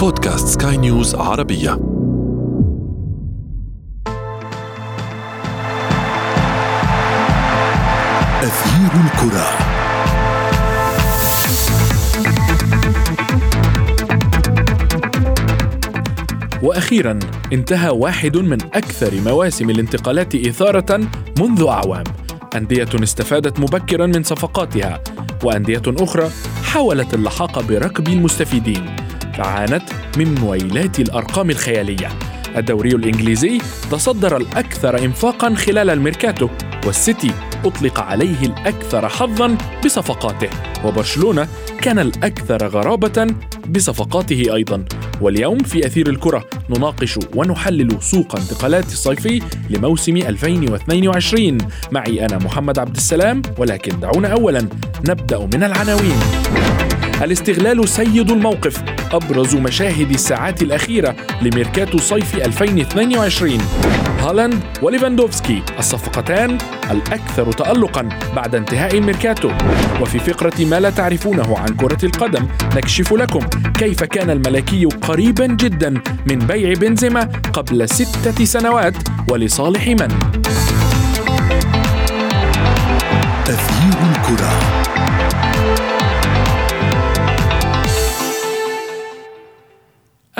بودكاست سكاي نيوز عربية. أثير الكرة. وأخيرا انتهى واحد من أكثر مواسم الانتقالات إثارة منذ أعوام. أندية استفادت مبكرا من صفقاتها وأندية أخرى حاولت اللحاق بركب المستفيدين. فعانت من مويلات الأرقام الخيالية. الدوري الإنجليزي تصدر الأكثر انفاقا خلال الميركاتو والسيتي أطلق عليه الأكثر حظا بصفقاته. وبرشلونة كان الأكثر غرابة بصفقاته أيضا. واليوم في أثير الكرة نناقش ونحلل سوق انتقالات الصيفي لموسم 2022 معي أنا محمد عبد السلام ولكن دعونا اولا نبدأ من العناوين. الاستغلال سيد الموقف أبرز مشاهد الساعات الأخيرة لميركاتو صيف 2022 هالاند وليفاندوفسكي الصفقتان الأكثر تألقا بعد انتهاء الميركاتو وفي فقرة ما لا تعرفونه عن كرة القدم نكشف لكم كيف كان الملكي قريبا جدا من بيع بنزيما قبل ستة سنوات ولصالح من؟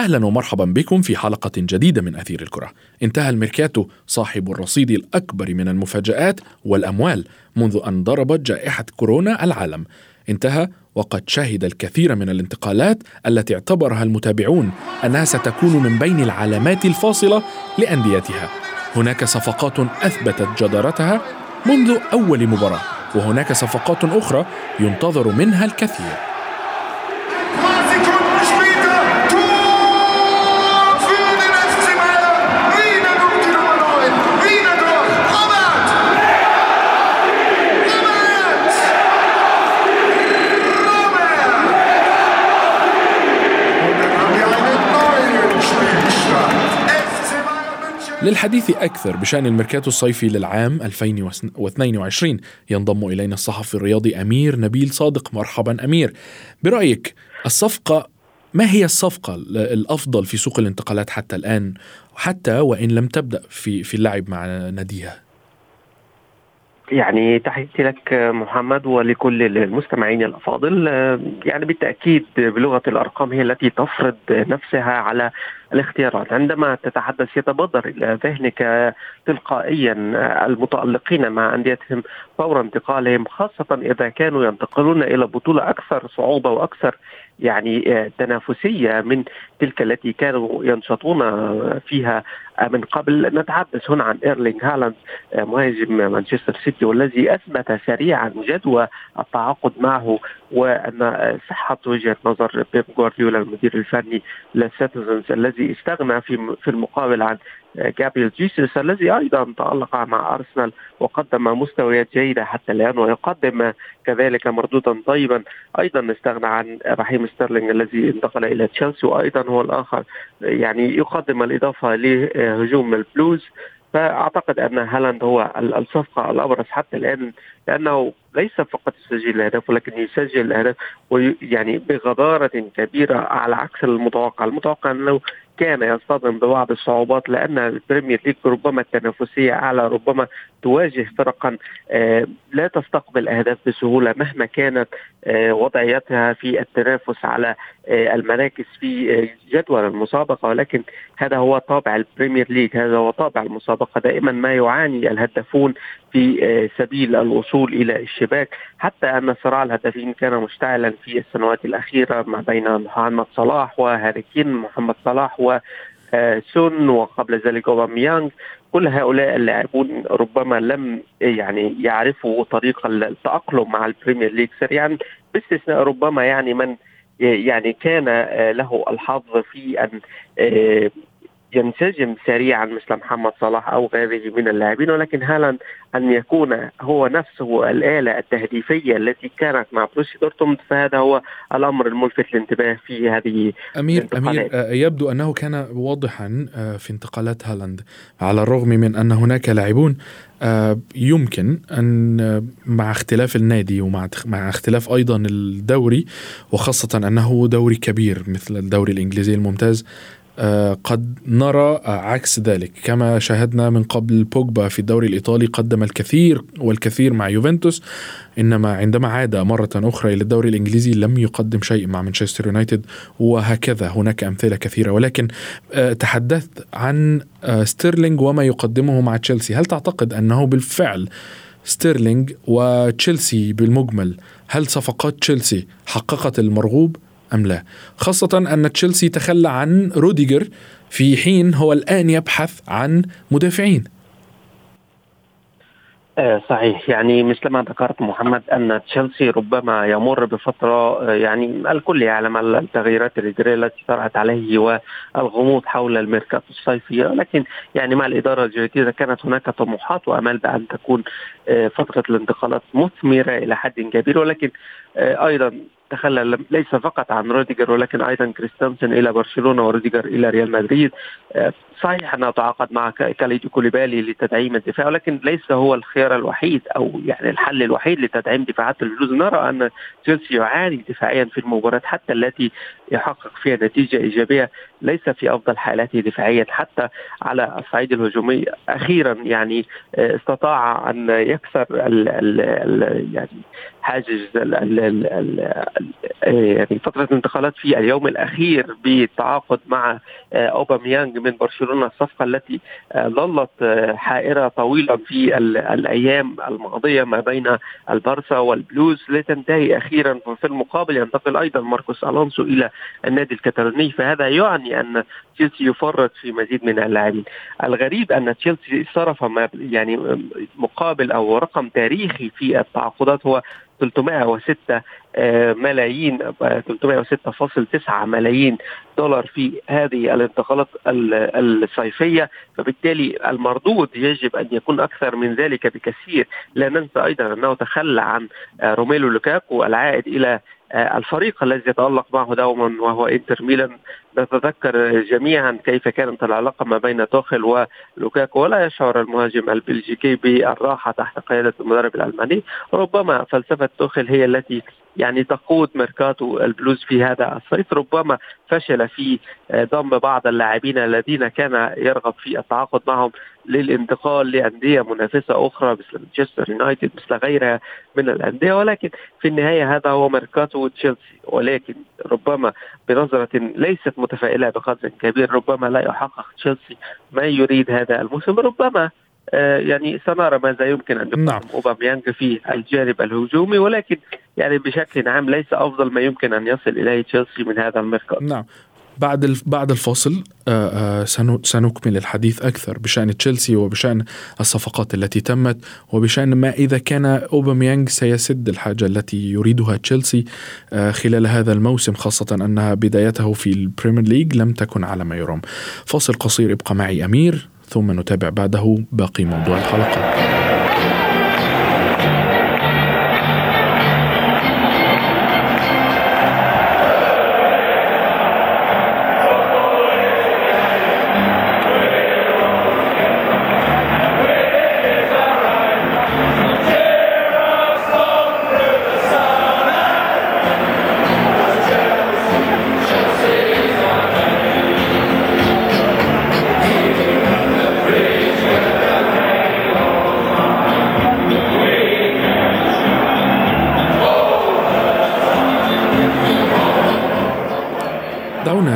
أهلا ومرحبا بكم في حلقة جديدة من أثير الكرة. انتهى الميركاتو صاحب الرصيد الأكبر من المفاجآت والأموال منذ أن ضربت جائحة كورونا العالم. انتهى وقد شهد الكثير من الانتقالات التي اعتبرها المتابعون أنها ستكون من بين العلامات الفاصلة لأنديتها. هناك صفقات أثبتت جدارتها منذ أول مباراة، وهناك صفقات أخرى ينتظر منها الكثير. للحديث أكثر بشأن الميركاتو الصيفي للعام 2022 ينضم إلينا الصحفي الرياضي أمير نبيل صادق. مرحبا أمير. برأيك الصفقة ما هي الصفقة الأفضل في سوق الانتقالات حتى الآن؟ حتى وإن لم تبدأ في في اللعب مع ناديها. يعني تحياتي لك محمد ولكل المستمعين الأفاضل. يعني بالتأكيد بلغة الأرقام هي التي تفرض نفسها على الاختيارات. عندما تتحدث يتبادر إلى ذهنك تلقائيا المتألقين مع أنديتهم فور انتقالهم خاصة إذا كانوا ينتقلون إلى بطولة أكثر صعوبة وأكثر يعني تنافسية من تلك التي كانوا ينشطون فيها من قبل. نتحدث هنا عن إيرلينغ هالاند مهاجم مانشستر سيتي والذي أثبت سريعا جدوى التعاقد معه وأن صحة وجهة نظر بيب جوارديولا المدير الفني للسيتيزنز الذي استغنى في في المقابل عن جابريل جيسوس الذي أيضا تألق مع أرسنال وقدم مستويات جيدة حتى الآن ويقدم كذلك مردودا طيبا. أيضا استغنى عن رحيم ستيرلينج الذي انتقل إلى تشيلسي وأيضا هو الآخر. يعني يقدم الإضافة لهجوم البلوز. فأعتقد أن هالاند هو الصفقة الأبرز حتى الآن لأنه ليس فقط يسجل الأهداف ولكن يسجل الأهداف ويعني بغزارة كبيرة على عكس المتوقع، المتوقع أنه كان يصطدم ببعض الصعوبات لأن البريمير ليج ربما التنافسية أعلى ربما تواجه فرقا آه، لا تستقبل أهداف بسهولة مهما كانت آه، وضعيتها في التنافس على آه، المراكز في جدول المسابقة. ولكن هذا هو طابع البريمير ليج هذا هو طابع المسابقة. دائما ما يعاني الهدافون في سبيل الوصول إلى الشباك. حتى أن صراع الهدافين كان مشتعلا في السنوات الأخيرة ما بين محمد صلاح وهاري محمد صلاح و سون وقبل ذلك أوباميانغ. كل هؤلاء اللاعبون ربما لم يعني يعرفوا طريق التأقلم مع البريمير ليج سريعا باستثناء ربما يعني من يعني كان له الحظ في أن ينسجم سريعا مثل محمد صلاح أو غيره من اللاعبين ولكن هالاند أن يكون هو نفسه الآلة التهديفية التي كانت مع بروسيا دورتموند فهذا هو الأمر الملفت للانتباه في هذه أمير أمير آه، يبدو أنه كان واضحا آه، في انتقالات هالاند على الرغم من أن هناك لاعبون آه، يمكن أن مع اختلاف النادي ومع مع اختلاف أيضا الدوري وخاصة أنه دوري كبير مثل الدوري الإنجليزي الممتاز قد نرى عكس ذلك. كما شاهدنا من قبل بوجبا في الدوري الإيطالي قدم الكثير والكثير مع يوفنتوس إنما عندما عاد مرة أخرى إلى الدوري الإنجليزي لم يقدم شيء مع مانشستر يونايتد وهكذا هناك أمثلة كثيرة. ولكن آه، تحدثت عن آه، ستيرلينج وما يقدمه مع تشيلسي. هل تعتقد أنه بالفعل ستيرلينج وتشيلسي بالمجمل هل صفقات تشيلسي حققت المرغوب؟ أم لا. خاصة أن تشيلسي تخلى عن روديجر في حين هو الآن يبحث عن مدافعين. آه، صحيح. يعني مثل ما ذكرت محمد أن تشيلسي ربما يمر بفترة آه، يعني الكل يعلم التغييرات الاداريه التي طرأت عليه والغموض حول الميركاتو الصيفي لكن يعني مع الإدارة الجديده كانت هناك طموحات وأمال بأن تكون آه، فترة الانتقالات مثمرة إلى حد كبير. ولكن أيضا تخلى ليس فقط عن روديجر ولكن أيضا كريستنسن إلى برشلونة وروديجر إلى ريال مدريد. آه، صحيح أنه تعاقد مع كاليدو كوليبالي لتدعيم الدفاع ولكن ليس هو الخيار الوحيد أو يعني الحل الوحيد لتدعيم دفاعات البلوز نرى أن تشيلسي يعاني دفاعيا في المباراة حتى التي يحقق فيها نتيجة إيجابية. ليس في أفضل حالاته دفاعيا حتى على الصعيد الهجومي أخيرا يعني آه، استطاع أن يكسر ال ال ال يعني حاجز ال ال ال يعني فترة الانتقالات في اليوم الأخير بالتعاقد مع آه، أوباميانج من برشلونة الصفقة التي آه، ظلت حائرة طويلة في الأيام الماضية ما بين البارسا والبلوز. لتنتهي أخيرا في المقابل ينتقل أيضا ماركوس ألونسو إلى النادي الكتالوني. فهذا يعني أن تشيلسي يفرط في مزيد من اللاعبين الغريب أن تشيلسي صرف ما يعني مقابل أو رقم تاريخي في التعاقدات هو 306 آه، ملايين 306.9 ملايين دولار في هذه الانتقالات الصيفية. فبالتالي المردود يجب أن يكون أكثر من ذلك بكثير. لا ننسى أيضا أنه تخلى عن آه، روميلو لوكاكو العائد آه، الفريق الذي يتألق معه دوما وهو إنتر ميلان نتذكر جميعا كيف كانت العلاقة ما بين توخل ولوكاكو ولا يشعر المهاجم البلجيكي بالراحة تحت قيادة المدرب الألماني. ربما فلسفة توخل هي التي يعني تقود ميركاتو البلوز في هذا الصيف. ربما فشل في ضم بعض اللاعبين الذين كان يرغب في التعاقد معهم للانتقال لأندية منافسة أخرى مثل مانشستر يونايتد مثل غيرها من الأندية. ولكن في النهاية هذا هو ميركاتو تشيلسي. ولكن ربما بنظرة ليست متفائلة بقدر كبير ربما لا يحقق تشيلسي ما يريد هذا الموسم. ربما آه، يعني سنرى ماذا يمكن أن يقدم نعم. اوباميانج في الجانب الهجومي ولكن يعني بشكل عام ليس أفضل ما يمكن أن يصل إليه تشيلسي من هذا الميركاتو نعم بعد بعد الفاصل آه، آه، سنكمل الحديث أكثر بشأن تشيلسي وبشأن الصفقات التي تمت وبشأن ما إذا كان اوباميانج سيسد الحاجة التي يريدها تشيلسي خلال هذا الموسم خاصة أنها بدايته في البريمير ليج لم تكن على ما يرام. فاصل قصير ابقى معي أمير ثم نتابع بعده باقي موضوع الحلقة.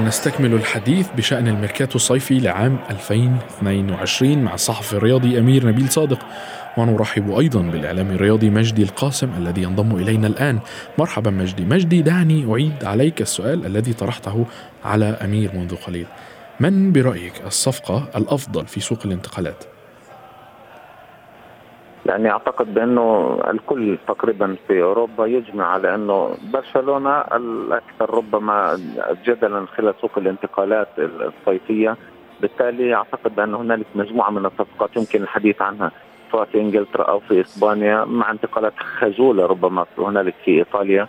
نستكمل الحديث بشأن الميركاتو الصيفي لعام 2022 مع الصحفي الرياضي أمير نبيل صادق. ونرحب أيضا بالإعلامي الرياضي مجدي القاسم الذي ينضم إلينا الآن. مرحبا مجدي. مجدي دعني أعيد عليك السؤال الذي طرحته على أمير منذ قليل. من برأيك الصفقة الأفضل في سوق الانتقالات؟ يعني أعتقد بأنه الكل تقريبا في أوروبا يجمع على أنه برشلونة الأكثر ربما جدلا خلال سوق الانتقالات الصيفية. بالتالي أعتقد بأن هنالك مجموعة من الصفقات يمكن الحديث عنها سواء في إنجلترا أو في إسبانيا مع انتقالات خجولة ربما هنالك في إيطاليا.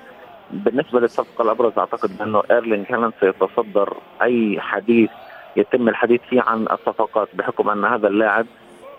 بالنسبة للصفقة الأبرز أعتقد انه ايرلينج هالاند سيتصدر. أي حديث يتم الحديث فيه عن الصفقات بحكم أن هذا اللاعب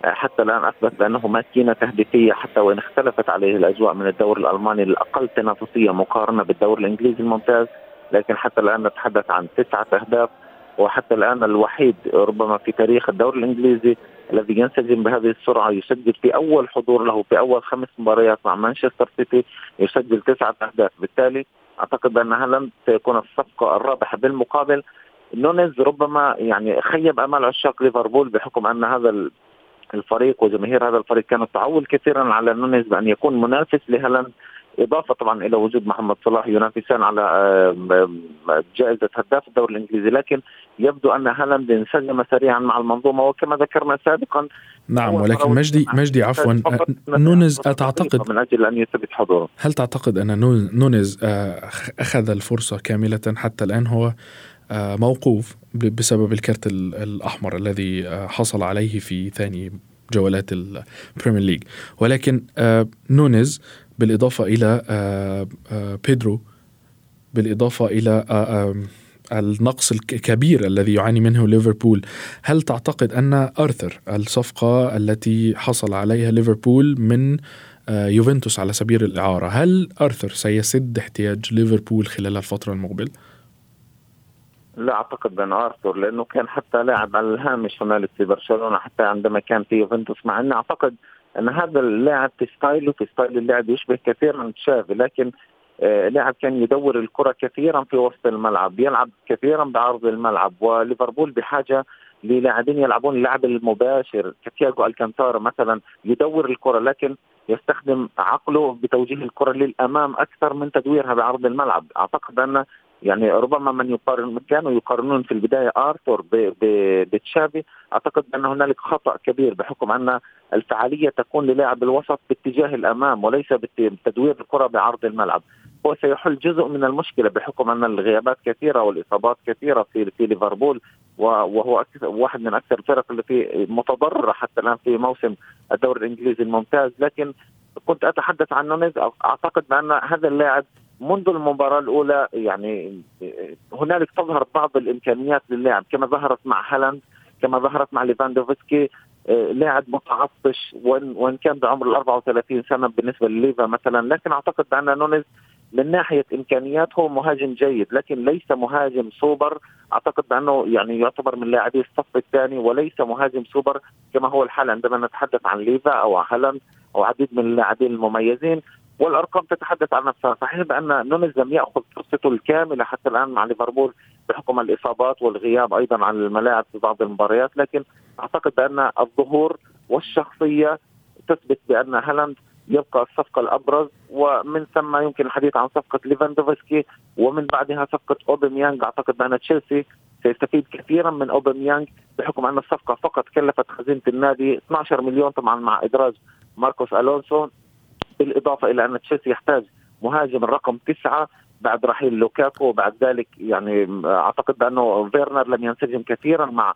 حتى الآن أثبت بانه ماكينه تهديفية حتى وإن اختلفت عليه الأجواء من الدوري الألماني الاقل تنافسية مقارنة بالدوري الإنجليزي الممتاز لكن حتى الآن نتحدث عن تسعة أهداف وحتى الآن الوحيد ربما في تاريخ الدوري الإنجليزي الذي ينسجم بهذه السرعة يسجل في أول حضور له في أول خمس مباريات مع مانشستر سيتي يسجل تسعة أهداف. بالتالي أعتقد بان هالاند سيكون الصفقة الرابحة بالمقابل. نونيز ربما يعني خيب أمال عشاق ليفربول بحكم أن هذا الفريق وجماهير هذا الفريق كانت تعول كثيرا على نونيز بان يكون منافس لهالاند إضافة طبعا إلى وجود محمد صلاح ينافسان على جائزة هداف الدوري الإنجليزي. لكن يبدو أن هالاند انسجم سريعا مع المنظومة. وكما ذكرنا سابقا نعم ولكن مجدي مجدي عفوا نونيز تعتقد من أجل أن يثبت حضوره. هل تعتقد أن نونيز أخذ الفرصة كاملة حتى الآن؟ هو موقوف بسبب الكرت الأحمر الذي حصل عليه في ثاني جولات البريمير ليج ولكن نونيز بالإضافة إلى بيدرو بالإضافة إلى النقص الكبير الذي يعاني منه ليفربول هل تعتقد أن أرثر الصفقة التي حصل عليها ليفربول من يوفنتوس على سبيل الإعارة هل أرثر سيسد احتياج ليفربول خلال الفترة المقبلة؟ لا أعتقد بان ارثر لأنه كان حتى لاعب على الهامش هنالك في برشلونة حتى عندما كان في يوفنتوس مع اني أعتقد أن هذا اللاعب في style ه في style اللعب يشبه كثيرا تشافي لكن آه لاعب كان يدور الكرة كثيرا في وسط الملعب يلعب كثيرا بعرض الملعب وليفربول بحاجة للاعبين يلعبون اللعب المباشر كتياجو ألكانتارا مثلا يدور الكرة لكن يستخدم عقله بتوجيه الكرة للأمام أكثر من تدويرها بعرض الملعب. أعتقد أن يعني ربما من يقارن كانوا يقارنون في البداية ارثر بتشافي. أعتقد أن هنالك خطأ كبير بحكم أن الفعالية تكون للاعب الوسط باتجاه الأمام وليس بتدوير الكرة بعرض الملعب. هو سيحل جزء من المشكلة بحكم أن الغيابات كثيرة والإصابات كثيرة في في ليفربول وهو واحد من أكثر الفرق التي متضررة حتى الآن في موسم الدوري الإنجليزي الممتاز. لكن كنت أتحدث عن نونيز. أعتقد بأن هذا اللاعب منذ المباراة الأولى يعني هنالك تظهر بعض الإمكانيات للاعب كما ظهرت مع هالاند كما ظهرت مع ليفاندوفسكي لاعب متعطش وإن وإن كان بعمر ال 34 سنة بالنسبة لليفا مثلا لكن أعتقد بأن نونيز من ناحية امكانيات هو مهاجم جيد لكن ليس مهاجم سوبر. أعتقد بأنه يعني يعتبر من لاعبي الصف الثاني وليس مهاجم سوبر كما هو الحال عندما نتحدث عن ليفا أو هالاند أو عديد من اللاعبين المميزين. والأرقام تتحدث عن نفسها. صحيح بأن نونيز لم يأخذ فرصته الكاملة حتى الآن مع ليفربول بحكم الإصابات والغياب أيضا عن الملاعب في بعض المباريات لكن أعتقد بأن الظهور والشخصية تثبت بأن هالاند يبقى الصفقة الأبرز ومن ثم يمكن الحديث عن صفقة ليفاندوفسكي ومن بعدها صفقة أوباميانج. أعتقد بأن تشيلسي سيستفيد كثيرا من أوباميانج بحكم أن الصفقة فقط كلفت خزينة النادي 12 مليون طبعا مع إدراج ماركوس ألونسو. بالإضافة إلى أن تشيلسي يحتاج مهاجم الرقم تسعة بعد رحيل لوكاكو وبعد ذلك يعني أعتقد بأنه فيرنر لم ينسجم كثيرا مع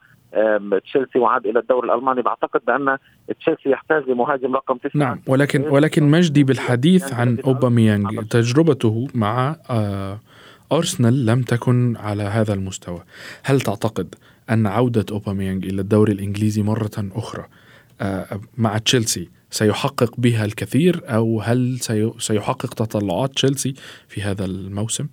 تشيلسي وعاد إلى الدوري الألماني. بعتقد بأن تشيلسي يحتاج لمهاجم رقم تسعة. نعم ولكن ولكن مجدي بالحديث عن أوباميانج. تجربته مع أرسنال لم تكن على هذا المستوى. هل تعتقد أن عودة أوباميانج إلى الدوري الإنجليزي مرة أخرى مع تشيلسي سيحقق بها الكثير أو هل سيحقق تطلعات تشيلسي في هذا الموسم؟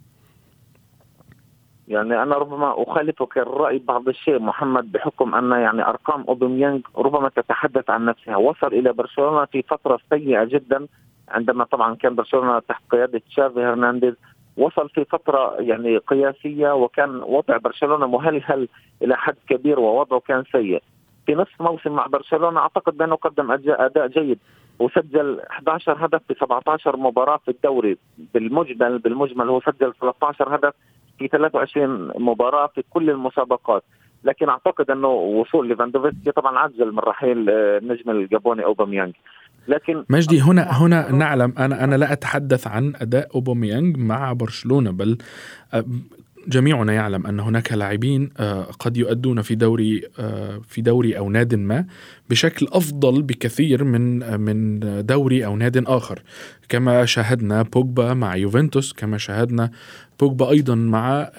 يعني أنا ربما أخالفك الرأي بعض الشيء محمد بحكم أن يعني أرقام أوباميانج ربما تتحدث عن نفسها. وصل إلى برشلونة في فترة سيئة جدا عندما طبعا كان برشلونة تحت قيادة تشافي هرنانديز. وصل في فترة يعني قياسية وكان وضع برشلونة مهلهل إلى حد كبير ووضعه كان سيء. في نصف موسم مع برشلونة. أعتقد بأنه قدم اداء جيد وسجل 11 هدف في 17 مباراة في الدوري. بالمجمل بالمجمل هو سجل 13 هدف في 23 مباراة في كل المسابقات. لكن أعتقد أنه وصول ليفاندوفسكي طبعا عجل من رحيل النجم الجابوني أوباميانج. لكن مجدي هنا هنا نعلم أنا أنا لا أتحدث عن أداء أوباميانج مع برشلونة بل جميعنا يعلم أن هناك لاعبين آه، قد يؤدون في دوري آه، في دوري أو ناد ما بشكل أفضل بكثير من من دوري أو ناد آخر. كما شاهدنا بوجبا مع يوفنتوس كما شاهدنا بوجبا أيضا مع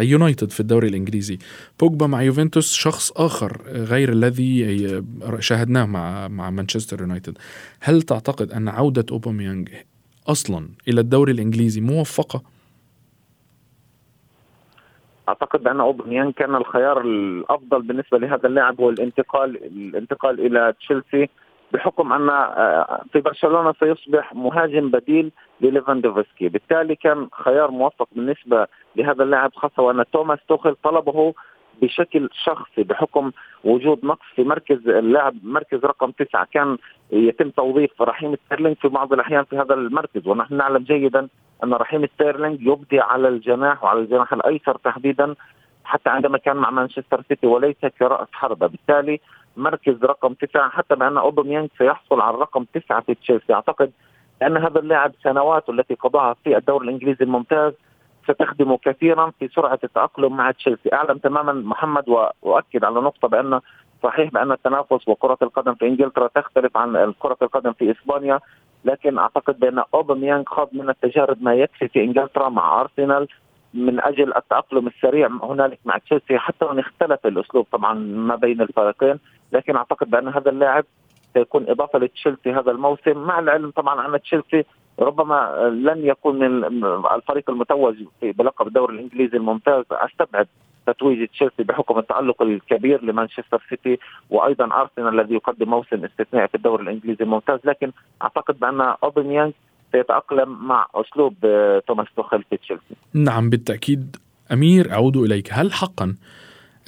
يونايتد في الدوري الإنجليزي. بوجبا مع يوفنتوس شخص آخر غير الذي شاهدناه مع مع مانشستر يونايتد. هل تعتقد أن عودة أوباميانج أصلا إلى الدوري الإنجليزي موفقة؟ أعتقد بان اوباميانج كان الخيار الأفضل بالنسبة لهذا اللاعب هو الانتقال الانتقال إلى تشيلسي بحكم أن آه، في برشلونة سيصبح مهاجم بديل لليفاندوفسكي. بالتالي كان خيار موفق بالنسبة لهذا اللاعب خاصة وان توماس توخل طلبه بشكل شخصي بحكم وجود نقص في مركز اللاعب مركز رقم تسعة. كان يتم توظيف رحيم ستيرلينج في بعض الأحيان في هذا المركز ونحن نعلم جيدا أن رحيم ستيرلينج يؤدي على الجناح وعلى الجناح الأيسر تحديدا حتى عندما كان مع مانشستر سيتي وليس كرأس حربة. بالتالي مركز رقم تسعة حتى بأن أوباميانج سيحصل على الرقم تسعة في تشيلسي. أعتقد أن هذا اللاعب سنواته التي قضاها في الدوري الإنجليزي الممتاز ستخدمه كثيرا في سرعة التأقلم مع تشيلسي، أعلم تماما محمد وأؤكد على نقطة بأن صحيح بأن التنافس وكرة القدم في إنجلترا تختلف عن كره القدم في إسبانيا. لكن أعتقد بأن أوباميانغ خاض من التجارب ما يكفي في إنجلترا مع أرسنال من أجل التأقلم السريع هنالك مع تشيلسي حتى وإن اختلف الأسلوب طبعا ما بين الفريقين لكن أعتقد بأن هذا اللاعب سيكون إضافة لتشيلسي هذا الموسم. مع العلم طبعا أن تشيلسي ربما لن يكون من الفريق المتوج بلقب الدوري الإنجليزي الممتاز. أستبعد تتويج تشيلسي بحكم التألق الكبير لمانشستر سيتي وأيضا أرسنال الذي يقدم موسم استثنائي في الدوري الإنجليزي الممتاز لكن أعتقد بأن أوبنيانج سيتأقلم مع أسلوب آه، توماس توخيل في تشيلسي. نعم بالتأكيد. أمير أعود إليك. هل حقا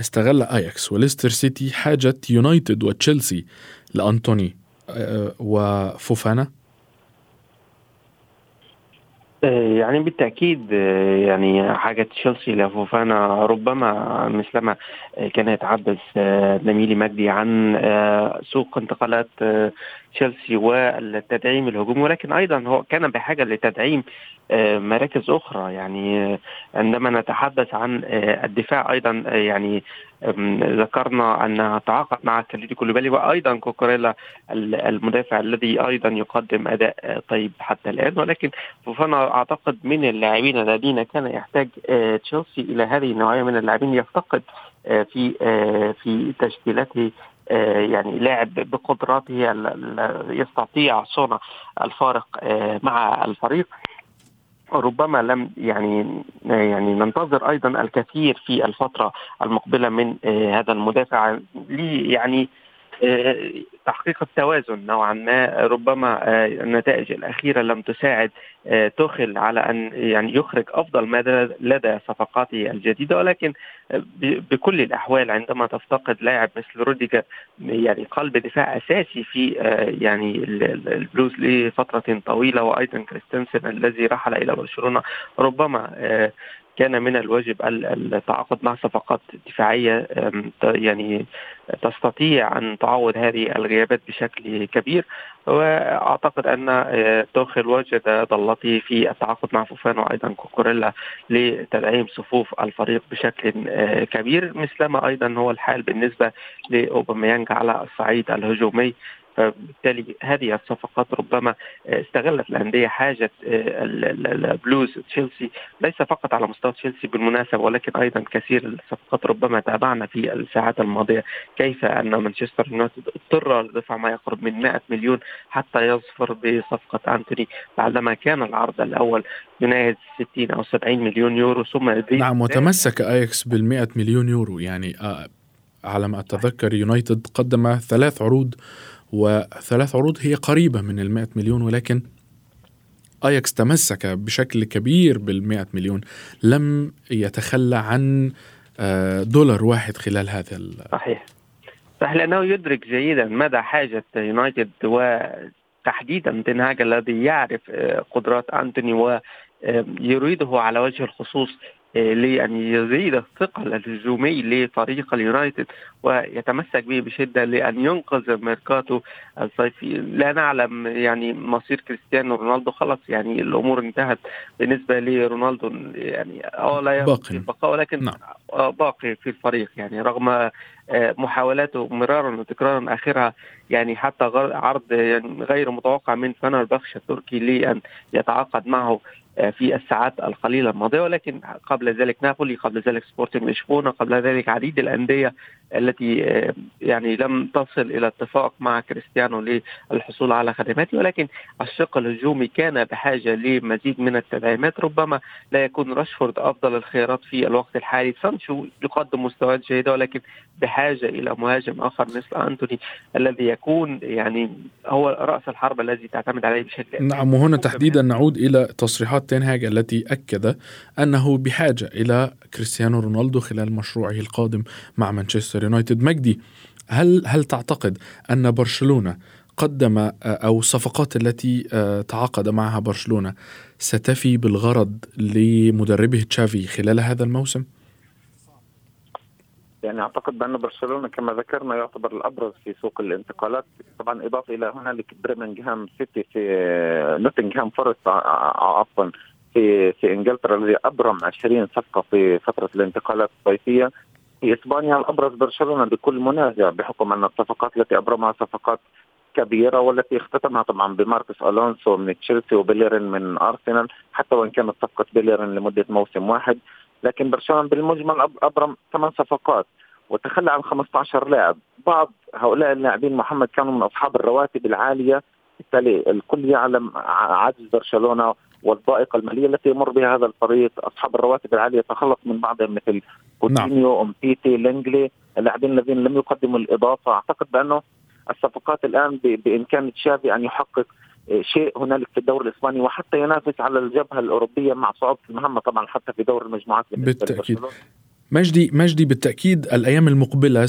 استغل أياكس وليستر سيتي حاجة يونايتد وتشيلسي لأنتوني آه، وفوفانا؟ يعني بالتأكيد آه، يعني حاجة تشيلسي لفوفانا ربما مثلما كان يتحدث نميلي مجدي عن سوق انتقالات تشيلسي والتدعيم الهجومي. ولكن أيضا هو كان بحاجة لتدعيم مراكز أخرى. يعني عندما نتحدث عن الدفاع أيضا يعني ذكرنا أنها تعاقد مع كاليدي كولوبالي وأيضا كوكوريلا المدافع الذي أيضا يقدم أداء طيب حتى الآن. ولكن فانا أعتقد من اللاعبين الذين كان يحتاج تشيلسي إلى هذه النوعية من اللاعبين يفتقد في في تشكيلته يعني لاعب بقدراته يستطيع صنع الفارق مع الفريق. ربما لم يعني يعني ننتظر أيضا الكثير في الفترة المقبلة من آه، هذا المدافع. لي يعني تحقيق التوازن نوعا ما ربما آه، النتائج الأخيرة لم تساعد آه، تخل على أن يعني يخرج أفضل ما لدى صفقاته الجديدة ولكن بكل الأحوال عندما تفتقد لاعب مثل روديجر يعني قلب دفاع أساسي في يعني البلوز لفترة طويلة وأيضا كريستنسن الذي رحل إلى برشلونة ربما كان من الواجب التعاقد مع صفقات دفاعية يعني تستطيع أن تعوض هذه الغيابات بشكل كبير. وأعتقد أن آه، توخل وجد ضلته في التعاقد مع فوفان وأيضا كوكوريلا لتدعيم صفوف الفريق بشكل آه، كبير. مثلما أيضا هو الحال بالنسبة لأوباميانج على الصعيد الهجومي. فبالتالي هذه الصفقات ربما استغلت الأندية حاجة آه، البلوز تشيلسي. ليس فقط على مستوى تشيلسي بالمناسبة ولكن أيضا كثير الصفقات ربما تابعنا في الساعات الماضية. كيف أن مانشستر يونايتد اضطر لدفع ما يقرب من 100 مليون حتى يظفر بصفقة أنتوني؟ بعدما كان العرض الأول يناهز 60 أو 70 مليون يورو ثم نعم وتمسك أياكس بال 100 مليون يورو. يعني آه على ما أتذكر يونايتد قدم ثلاث عروض وثلاث عروض هي قريبة من المائة مليون ولكن آياكس تمسك بشكل كبير بالمائة مليون. لم يتخلى عن آه، دولار واحد خلال هذا صحيح. صحيح لأنه يدرك جيدا مدى حاجة يونايتد وتحديدا تنهاج الذي يعرف آه، قدرات أنتوني ويريده على وجه الخصوص لأن يزيد الثقل الهجومي لفريق اليونايتد ويتمسك به بشدة لأن ينقذ ميركاتو الصيفي. لا نعلم يعني مصير كريستيانو رونالدو. خلص يعني الأمور انتهت بالنسبة لرونالدو. يعني أو لا باقي البقاء ولكن نعم. باقي في الفريق. يعني رغم محاولاته مرارا وتكرارا أخرها يعني حتى عرض يعني غير متوقع من فنر بخش التركي لأن يتعاقد معه آه، في الساعات القليلة الماضية ولكن قبل ذلك نابولي قبل ذلك سبورتنج لشبونة قبل ذلك عديد الأندية التي آه، يعني لم تصل إلى اتفاق مع كريستيانو للحصول على خدماته. ولكن الشق الهجومي كان بحاجة لمزيد من التدعيمات. ربما لا يكون راشفورد أفضل الخيارات في الوقت الحالي. سانشو يقدم مستويات جيدة ولكن بحاجة إلى مهاجم آخر مثل أنتوني الذي يكون يعني هو رأس الحرب الذي تعتمد عليه بشكل نعم وهنا تحديدا نعود إلى تصريحات تنهاج التي أكد أنه بحاجة إلى كريستيانو رونالدو خلال مشروعه القادم مع مانشستر يونايتد مجدي هل هل تعتقد أن برشلونة قدم أو الصفقات التي تعاقد معها برشلونة ستفي بالغرض لمدربه تشافي خلال هذا الموسم؟ يعني أعتقد بأن برشلونة كما ذكرنا يعتبر الأبرز في سوق الانتقالات. طبعا إضافة إلى هنالك بريمنغهام سيتي في نوتنغهام فورست عفوا في في إنجلترا الذي أبرم 20 صفقة في فترة الانتقالات الصيفية. في إسبانيا الأبرز برشلونة بلا منازع بحكم أن الصفقات التي أبرمها صفقات كبيرة والتي اختتمها طبعا بماركوس ألونسو من تشيلسي وبيليرين من أرسنال حتى وإن كانت صفقة بيليرين لمدة موسم واحد. لكن برشلونة بالمجمل أبرم ثمان صفقات وتخلى عن 15 لاعب. بعض هؤلاء اللاعبين محمد كانوا من أصحاب الرواتب العالية. بالتالي الكل يعلم عجز برشلونة والضائقة المالية التي يمر بها هذا الفريق. أصحاب الرواتب العالية تخلص من بعضهم مثل كوتينيو نعم. امتيتي لينجلي. اللاعبين الذين لم يقدموا الإضافة. أعتقد بأنه الصفقات الآن بإمكان تشافي أن يحقق شيء هنالك في الدوري الإسباني وحتى ينافس على الجبهة الأوروبية مع صعوبه المهمه طبعا حتى في دور المجموعات بالتأكيد. مجدي مجدي بالتأكيد الأيام المقبلة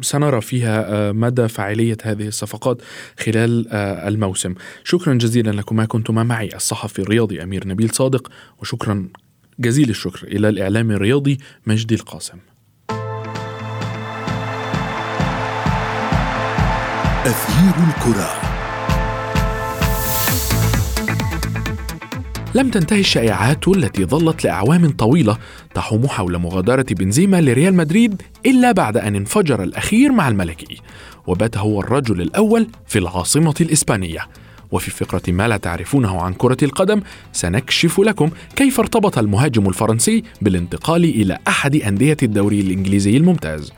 سنرى فيها آه، مدى فاعلية هذه الصفقات خلال آه، الموسم. شكرا جزيلا لكما كنتما معي الصحفي الرياضي أمير نبيل صادق وشكرا جزيل الشكر إلى الاعلامي الرياضي مجدي القاسم. أثير الكرة. لم تنتهي الشائعات التي ظلت لأعوام طويلة تحوم حول مغادرة بنزيما لريال مدريد إلا بعد أن انفجر الأخير مع الملكي وبات هو الرجل الأول في العاصمة الإسبانية. وفي فقرة ما لا تعرفونه عن كرة القدم سنكشف لكم كيف ارتبط المهاجم الفرنسي بالانتقال إلى أحد أندية الدوري الإنجليزي الممتاز.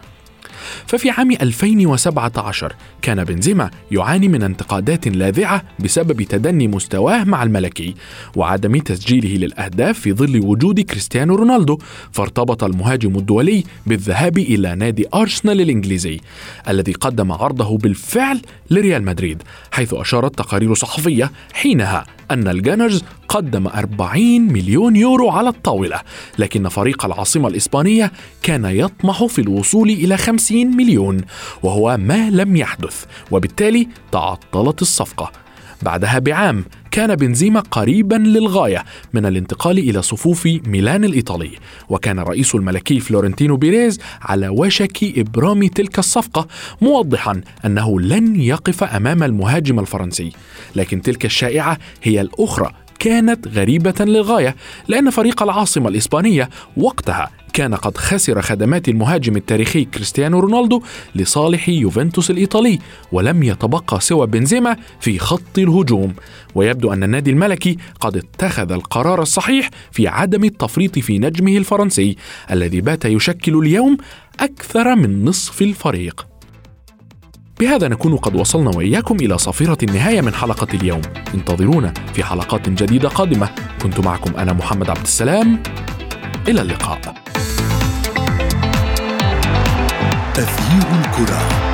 ففي عام 2017 كان بنزيما يعاني من انتقادات لاذعة بسبب تدني مستواه مع الملكي وعدم تسجيله للأهداف في ظل وجود كريستيانو رونالدو فارتبط المهاجم الدولي بالذهاب إلى نادي أرسنال الإنجليزي الذي قدم عرضه بالفعل لريال مدريد حيث أشارت تقارير صحفية حينها أن الجانرز قدم 40 مليون يورو على الطاولة لكن فريق العاصمة الإسبانية كان يطمح في الوصول إلى 50 مليون وهو ما لم يحدث وبالتالي تعطلت الصفقة. بعدها بعام كان بنزيما قريبا للغاية من الانتقال إلى صفوف ميلان الإيطالي وكان رئيس الملكي فلورنتينو بيريز على وشك إبرام تلك الصفقة موضحا أنه لن يقف أمام المهاجم الفرنسي. لكن تلك الشائعة هي الأخرى كانت غريبة للغاية لأن فريق العاصمة الإسبانية وقتها كان قد خسر خدمات المهاجم التاريخي كريستيانو رونالدو لصالح يوفنتوس الإيطالي ولم يتبقى سوى بنزيما في خط الهجوم. ويبدو أن النادي الملكي قد اتخذ القرار الصحيح في عدم التفريط في نجمه الفرنسي الذي بات يشكل اليوم أكثر من نصف الفريق. بهذا نكون قد وصلنا وإياكم إلى صافره النهاية من حلقة اليوم. انتظرونا في حلقات جديدة قادمة. كنت معكم أنا محمد عبد السلام. إلى اللقاء. تغيير الكرة.